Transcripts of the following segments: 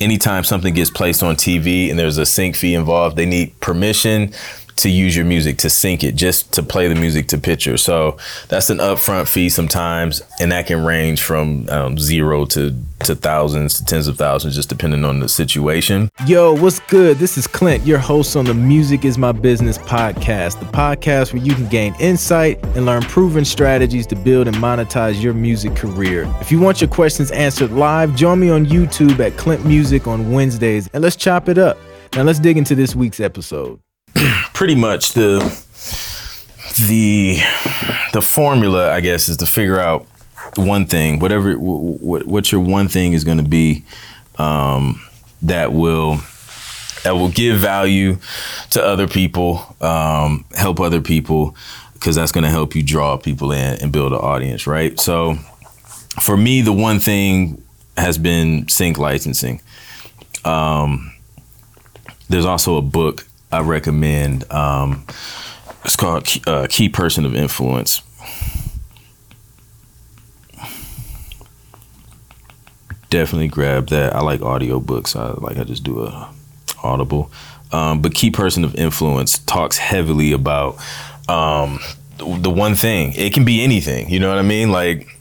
anytime something gets placed on TV and there's a sync fee involved, they need permission to use your music to sync it just to play the music to picture. So that's an upfront fee sometimes and that can range from um, zero to to thousands to tens of thousands just depending on the situation. Yo what's good? This is clint your host on the music is my business podcast the podcast where you can gain insight and learn proven strategies to build and monetize your music career. If you want your questions answered live join me on youtube at clint music on wednesdays and let's chop it up. Now let's dig into this week's episode pretty much the the the formula, I guess, is to figure out one thing, whatever what, your one thing is going to be um, that will that will give value to other people, um, help other people, because that's going to help you draw people in and build an audience, right? So, for me, the one thing has been sync licensing. Um, there's also a book I recommend. Um, it's called uh, Key Person of Influence. Definitely grab that. I like audiobooks. I like I just do a Audible. Um, but Key Person of Influence talks heavily about um, the one thing. It can be anything. You know what I mean? Like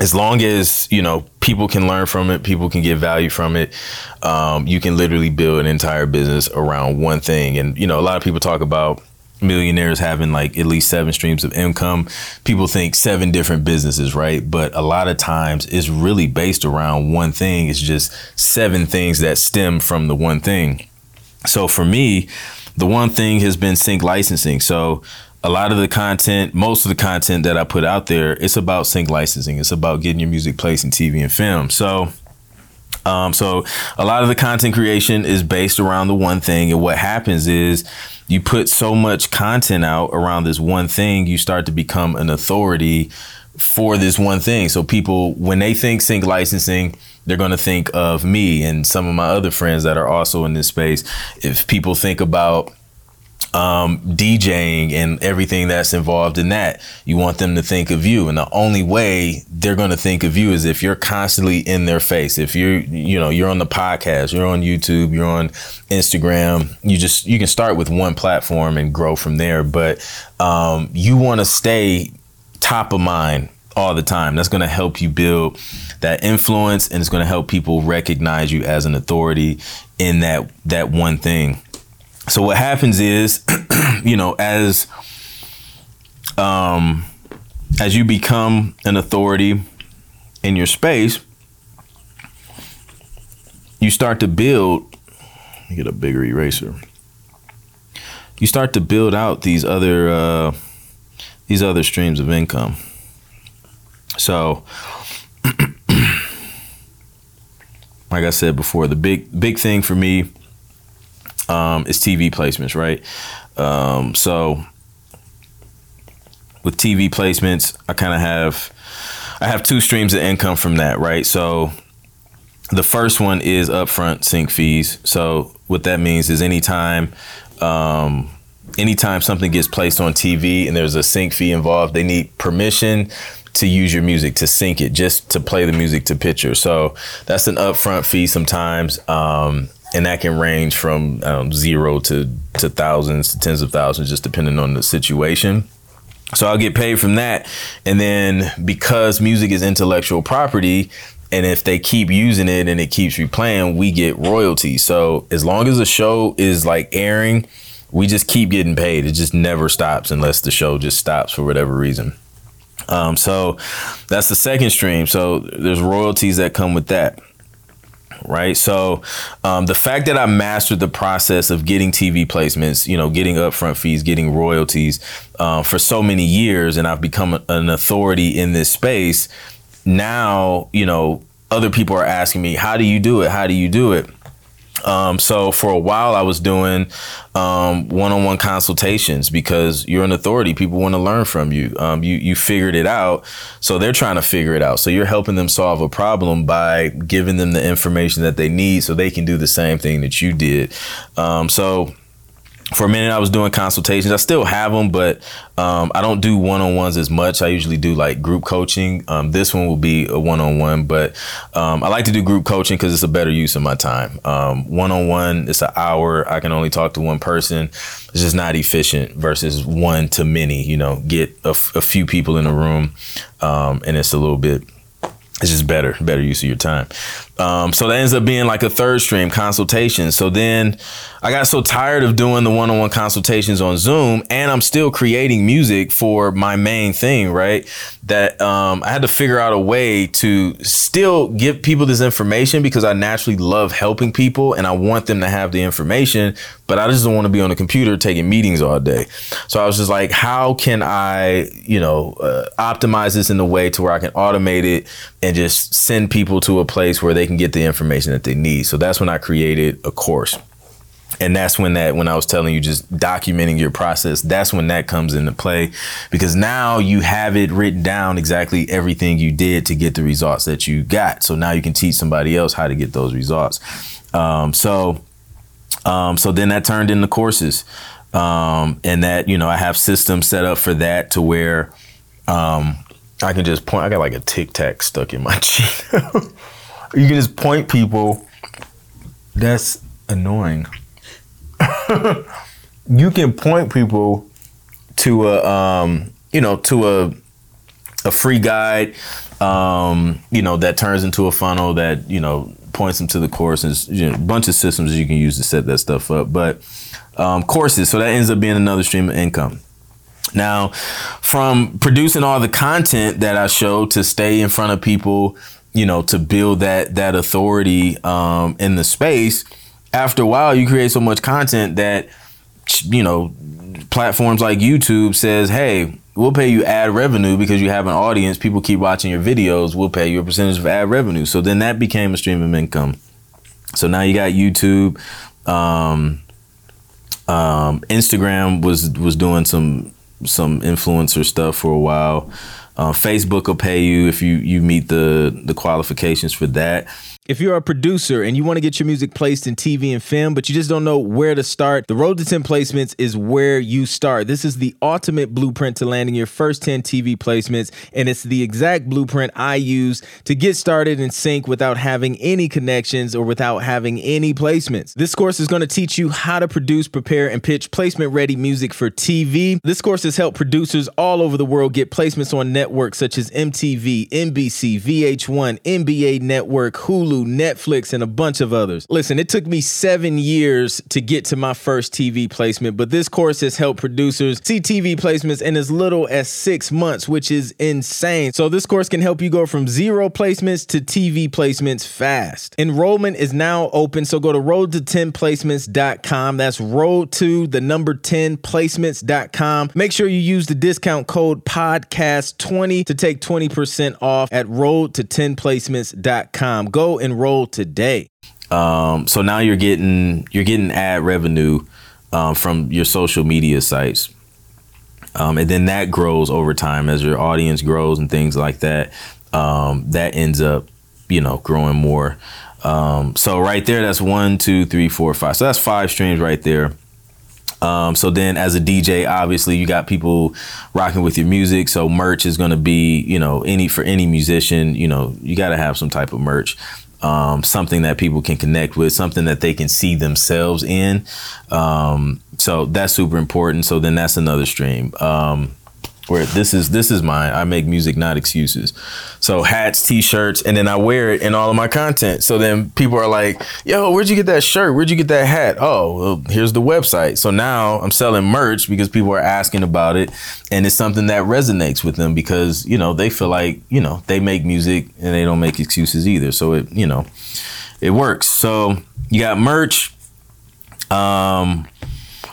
as long as you know people can learn from it people can get value from it um, you can literally build an entire business around one thing. And you know a lot of people talk about millionaires having like at least seven streams of income. People think seven different businesses right? But a lot of times it's really based around one thing. It's just seven things that stem from the one thing. So for me the one thing has been sync licensing. So a lot of the content, most of the content that I put out there, it's about sync licensing. It's about getting your music placed in TV and film. So, um, so a lot of the content creation is based around the one thing. And what happens is you put so much content out around this one thing, you start to become an authority for this one thing. So people, when they think sync licensing, they're going to think of me and some of my other friends that are also in this space. If people think about um, DJing and everything that's involved in that. You want them to think of you, and the only way they're going to think of you is if you're constantly in their face. If you're, you know, you're on the podcast, you're on YouTube, you're on Instagram. You just you can start with one platform and grow from there, but um, you want to stay top of mind all the time. That's going to help you build that influence, and it's going to help people recognize you as an authority in that that one thing. So what happens is, you know, as um, as you become an authority in your space, you start to build. get a bigger eraser. You start to build out these other uh, these other streams of income. So, like I said before, the big big thing for me um, is TV placements, right? Um, so with TV placements, I kind of have I have two streams of income from that, right? So the first one is upfront sync fees. So what that means is anytime um, anytime something gets placed on TV and there's a sync fee involved, they need permission to use your music to sync it, just to play the music to picture. So that's an upfront fee sometimes. Um, and that can range from um, zero to to thousands to tens of thousands, just depending on the situation. So I'll get paid from that, and then because music is intellectual property, and if they keep using it and it keeps replaying, we get royalties. So as long as the show is like airing, we just keep getting paid. It just never stops unless the show just stops for whatever reason. Um, so that's the second stream. So there's royalties that come with that right? So um, the fact that I mastered the process of getting TV placements, you know, getting upfront fees, getting royalties uh, for so many years, and I've become an authority in this space. Now, you know, other people are asking me, "How do you do it? How do you do it?" Um, so for a while, I was doing um, one-on-one consultations because you're an authority. People want to learn from you. Um, you you figured it out, so they're trying to figure it out. So you're helping them solve a problem by giving them the information that they need, so they can do the same thing that you did. Um, so for a minute I was doing consultations. I still have them, but um, I don't do one on ones as much. I usually do like group coaching. Um, this one will be a one on one, but um, I like to do group coaching because it's a better use of my time. One on one, it's an hour. I can only talk to one person. It's just not efficient versus one to many. You know, get a, f- a few people in a room, um, and it's a little bit it's just better, better use of your time. Um, so that ends up being like a third stream consultation. So then I got so tired of doing the one on one consultations on Zoom, and I'm still creating music for my main thing, right? That um, I had to figure out a way to still give people this information because I naturally love helping people and I want them to have the information, but I just don't want to be on the computer taking meetings all day. So I was just like, how can I, you know, uh, optimize this in a way to where I can automate it and just send people to a place where they can get the information that they need. So that's when I created a course. And that's when that when I was telling you just documenting your process, that's when that comes into play because now you have it written down exactly everything you did to get the results that you got. So now you can teach somebody else how to get those results. Um, so um, so then that turned into courses. Um, and that, you know, I have systems set up for that to where um, I can just point. I got like a tic tac stuck in my cheek. You can just point people. That's annoying. you can point people to a, um, you know, to a a free guide, um, you know, that turns into a funnel that you know points them to the course and you know, a bunch of systems you can use to set that stuff up. But um, courses, so that ends up being another stream of income. Now, from producing all the content that I show to stay in front of people, you know, to build that that authority um, in the space, after a while, you create so much content that you know platforms like YouTube says, "Hey, we'll pay you ad revenue because you have an audience. People keep watching your videos. We'll pay you a percentage of ad revenue." So then that became a stream of income. So now you got YouTube. Um, um, Instagram was was doing some some influencer stuff for a while. Uh, Facebook will pay you if you you meet the the qualifications for that. If you're a producer and you want to get your music placed in TV and film, but you just don't know where to start, the Road to 10 Placements is where you start. This is the ultimate blueprint to landing your first 10 TV placements, and it's the exact blueprint I use to get started in sync without having any connections or without having any placements. This course is going to teach you how to produce, prepare, and pitch placement ready music for TV. This course has helped producers all over the world get placements on networks such as MTV, NBC, VH1, NBA Network, Hulu. Netflix, and a bunch of others. Listen, it took me seven years to get to my first TV placement, but this course has helped producers see TV placements in as little as six months, which is insane. So, this course can help you go from zero placements to TV placements fast. Enrollment is now open, so go to road to 10placements.com. That's road to the number 10 placements.com. Make sure you use the discount code podcast20 to take 20% off at road to 10placements.com. Go enroll today. Um, so now you're getting you're getting ad revenue um, from your social media sites, um, and then that grows over time as your audience grows and things like that. Um, that ends up, you know, growing more. Um, so right there, that's one, two, three, four, five. So that's five streams right there. Um, so then, as a DJ, obviously you got people rocking with your music. So merch is going to be, you know, any for any musician, you know, you got to have some type of merch um, something that people can connect with, something that they can see themselves in. Um, so that's super important. So then that's another stream. Um, where this is this is mine. I make music, not excuses. So hats, t-shirts, and then I wear it in all of my content. So then people are like, "Yo, where'd you get that shirt? Where'd you get that hat?" Oh, well, here's the website. So now I'm selling merch because people are asking about it, and it's something that resonates with them because you know they feel like you know they make music and they don't make excuses either. So it you know it works. So you got merch. Um,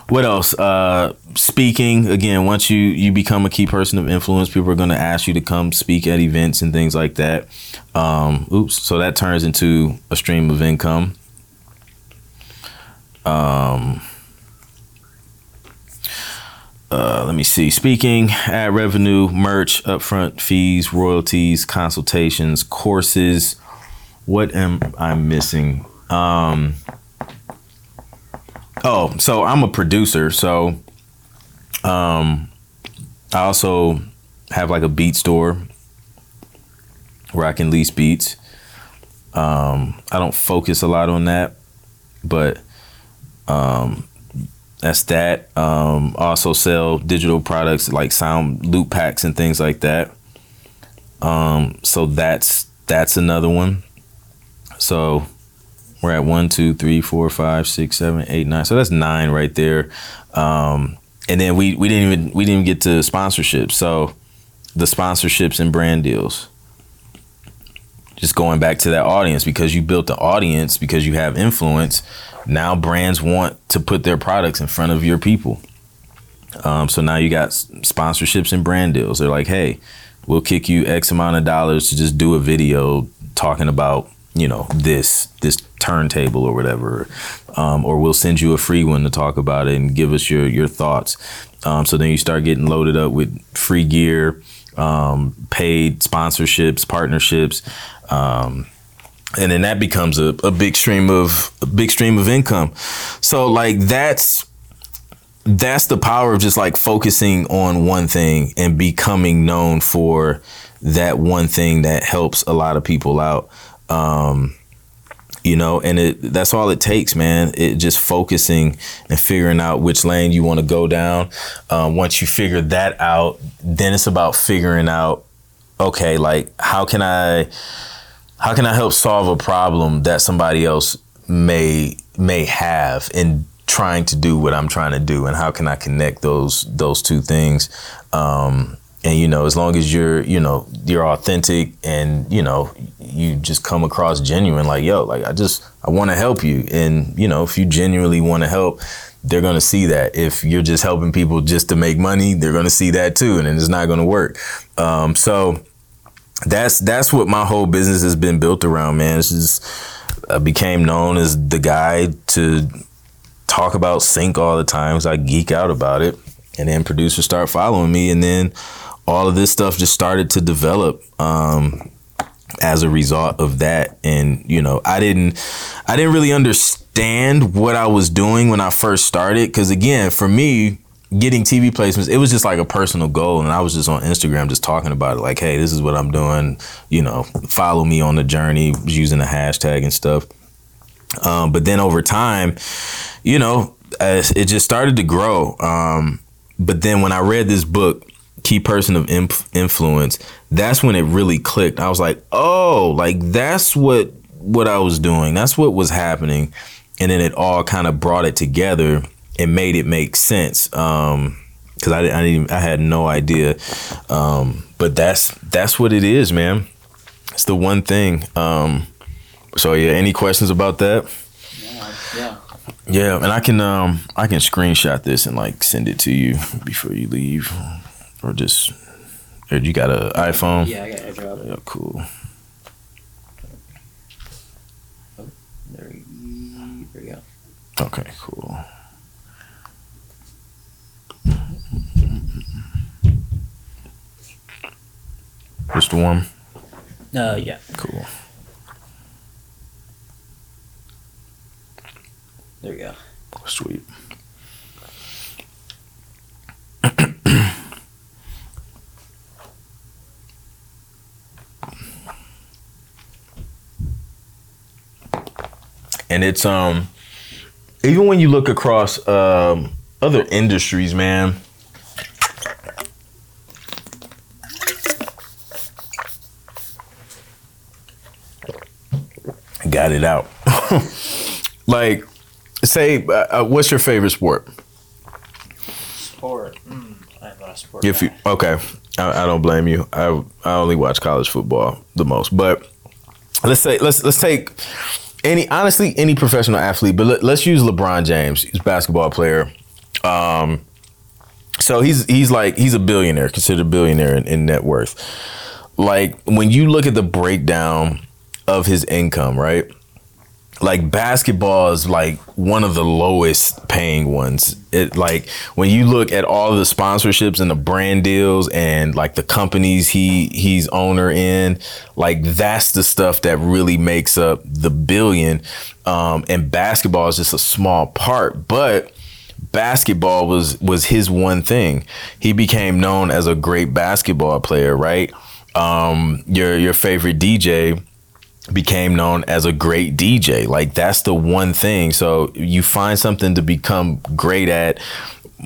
what else? Uh, speaking again. Once you you become a key person of influence, people are going to ask you to come speak at events and things like that. Um, oops. So that turns into a stream of income. Um. Uh, let me see. Speaking, ad revenue, merch, upfront fees, royalties, consultations, courses. What am I missing? Um, oh, so I'm a producer. So, um, I also have like a beat store where I can lease beats. Um, I don't focus a lot on that, but um, that's that. Um, also sell digital products like sound loop packs and things like that. Um, so that's that's another one. So we're at one, two, three, four, five, six, seven, eight, nine. So that's nine right there. Um, and then we we didn't even we didn't even get to sponsorships. So the sponsorships and brand deals. Just going back to that audience because you built the audience because you have influence. Now brands want to put their products in front of your people. Um, so now you got sponsorships and brand deals. They're like, hey, we'll kick you X amount of dollars to just do a video talking about you know this this turntable or whatever. Um, or we'll send you a free one to talk about it and give us your your thoughts. Um, so then you start getting loaded up with free gear um, paid sponsorships partnerships um, and then that becomes a, a big stream of a big stream of income. So like that's that's the power of just like focusing on one thing and becoming known for that one thing that helps a lot of people out um, you know, and it that's all it takes, man. It just focusing and figuring out which lane you want to go down. Um, once you figure that out, then it's about figuring out, okay, like how can I, how can I help solve a problem that somebody else may may have in trying to do what I'm trying to do, and how can I connect those those two things? Um, and you know as long as you're you know you're authentic and you know you just come across genuine like yo like i just i want to help you. And you know if you genuinely want to help they're going to see that. If you're just helping people just to make money they're going to see that too and it's not going to work. Um, so that's that's what my whole business has been built around man. It's just i became known as the guy to talk about sync all the times i geek out about it. And then producers start following me and then all of this stuff just started to develop um, as a result of that. And you know, I didn't, I didn't really understand what I was doing when I first started. Because again, for me, getting TV placements, it was just like a personal goal, and I was just on Instagram just talking about it, like, hey, this is what I'm doing. You know, follow me on the journey using the hashtag and stuff. Um, but then over time, you know, it just started to grow. Um, but then when I read this book, key person of inf- influence, that's when it really clicked. I was like, oh, like that's what what I was doing. That's what was happening, and then it all kind of brought it together and made it make sense. Um, because I, I didn't, I had no idea. Um, but that's that's what it is, man. It's the one thing. Um, so yeah, any questions about that? Yeah, yeah. Yeah, and I can um I can screenshot this and like send it to you before you leave or just or you got an iPhone? Yeah, I got AirDrop. Yeah, cool. There we go. Okay, cool. Just one? Uh, yeah. Cool. There we go. Sweet. And it's um even when you look across um other industries, man. Got it out. like, say, uh, uh, what's your favorite sport? Sport. Mm, I'm not a sport. If you guy. okay, I, I don't blame you. I I only watch college football the most, but let's say let's let's take any honestly any professional athlete, but let, us use LeBron James. He's a basketball player. Um, so he's he's like he's a billionaire, considered a billionaire in, in net worth. Like when you look at the breakdown of his income, right? Like basketball is like one of the lowest paying ones. It like when you look at all the sponsorships and the brand deals and like the companies he he's owner in, like that's the stuff that really makes up the billion. Um, and basketball is just a small part, but basketball was was his one thing. He became known as a great basketball player, right? Um, your your favorite DJ became known as a great DJ. Like that's the one thing. So you find something to become great at,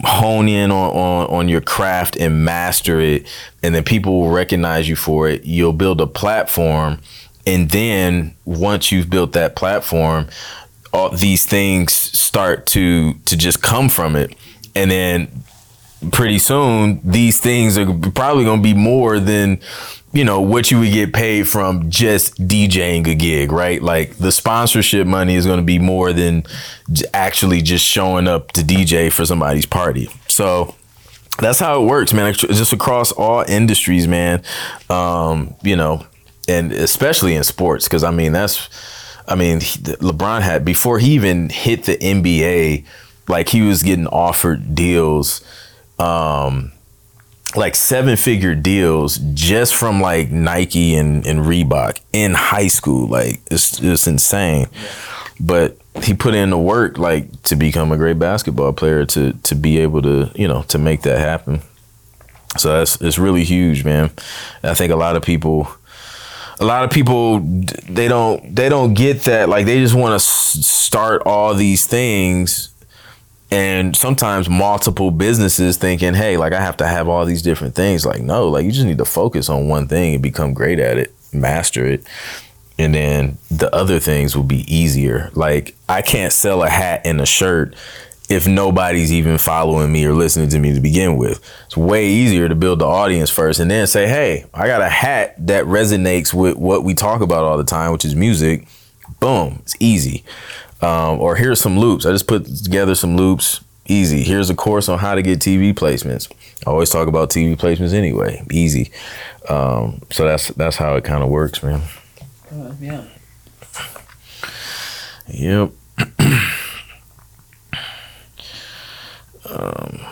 hone in on, on, on your craft and master it, and then people will recognize you for it. You'll build a platform. And then once you've built that platform, all these things start to to just come from it. And then pretty soon these things are probably going to be more than you know what you would get paid from just DJing a gig, right? Like the sponsorship money is going to be more than actually just showing up to DJ for somebody's party. So that's how it works, man. Just across all industries, man. Um, you know, and especially in sports, because I mean that's, I mean LeBron had before he even hit the NBA, like he was getting offered deals. Um, like seven figure deals just from like Nike and, and Reebok in high school. Like it's it's insane. But he put in the work like to become a great basketball player to to be able to, you know, to make that happen. So that's it's really huge, man. I think a lot of people a lot of people they don't they don't get that like they just want to s- start all these things and sometimes multiple businesses thinking, hey, like I have to have all these different things. Like, no, like you just need to focus on one thing and become great at it, master it. And then the other things will be easier. Like, I can't sell a hat and a shirt if nobody's even following me or listening to me to begin with. It's way easier to build the audience first and then say, hey, I got a hat that resonates with what we talk about all the time, which is music. Boom, it's easy. Um, or here's some loops. I just put together some loops. Easy. Here's a course on how to get TV placements. I always talk about TV placements anyway. Easy. Um, so that's that's how it kind of works, man. Uh, yeah. Yep. um,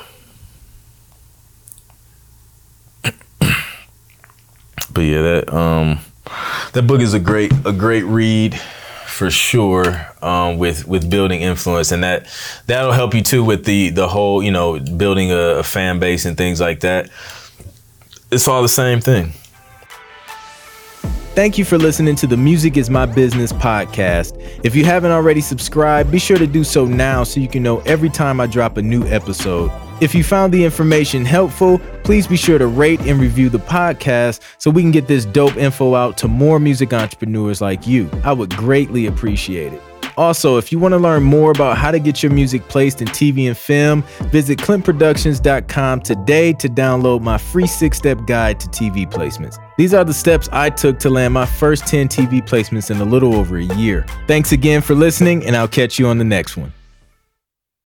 but yeah, that um, that book is a great a great read for sure. Um, with with building influence, and that that'll help you too with the the whole you know building a, a fan base and things like that. It's all the same thing. Thank you for listening to the Music is My Business podcast. If you haven't already subscribed, be sure to do so now so you can know every time I drop a new episode. If you found the information helpful, please be sure to rate and review the podcast so we can get this dope info out to more music entrepreneurs like you. I would greatly appreciate it. Also, if you want to learn more about how to get your music placed in TV and film, visit clintproductions.com today to download my free six step guide to TV placements. These are the steps I took to land my first 10 TV placements in a little over a year. Thanks again for listening, and I'll catch you on the next one.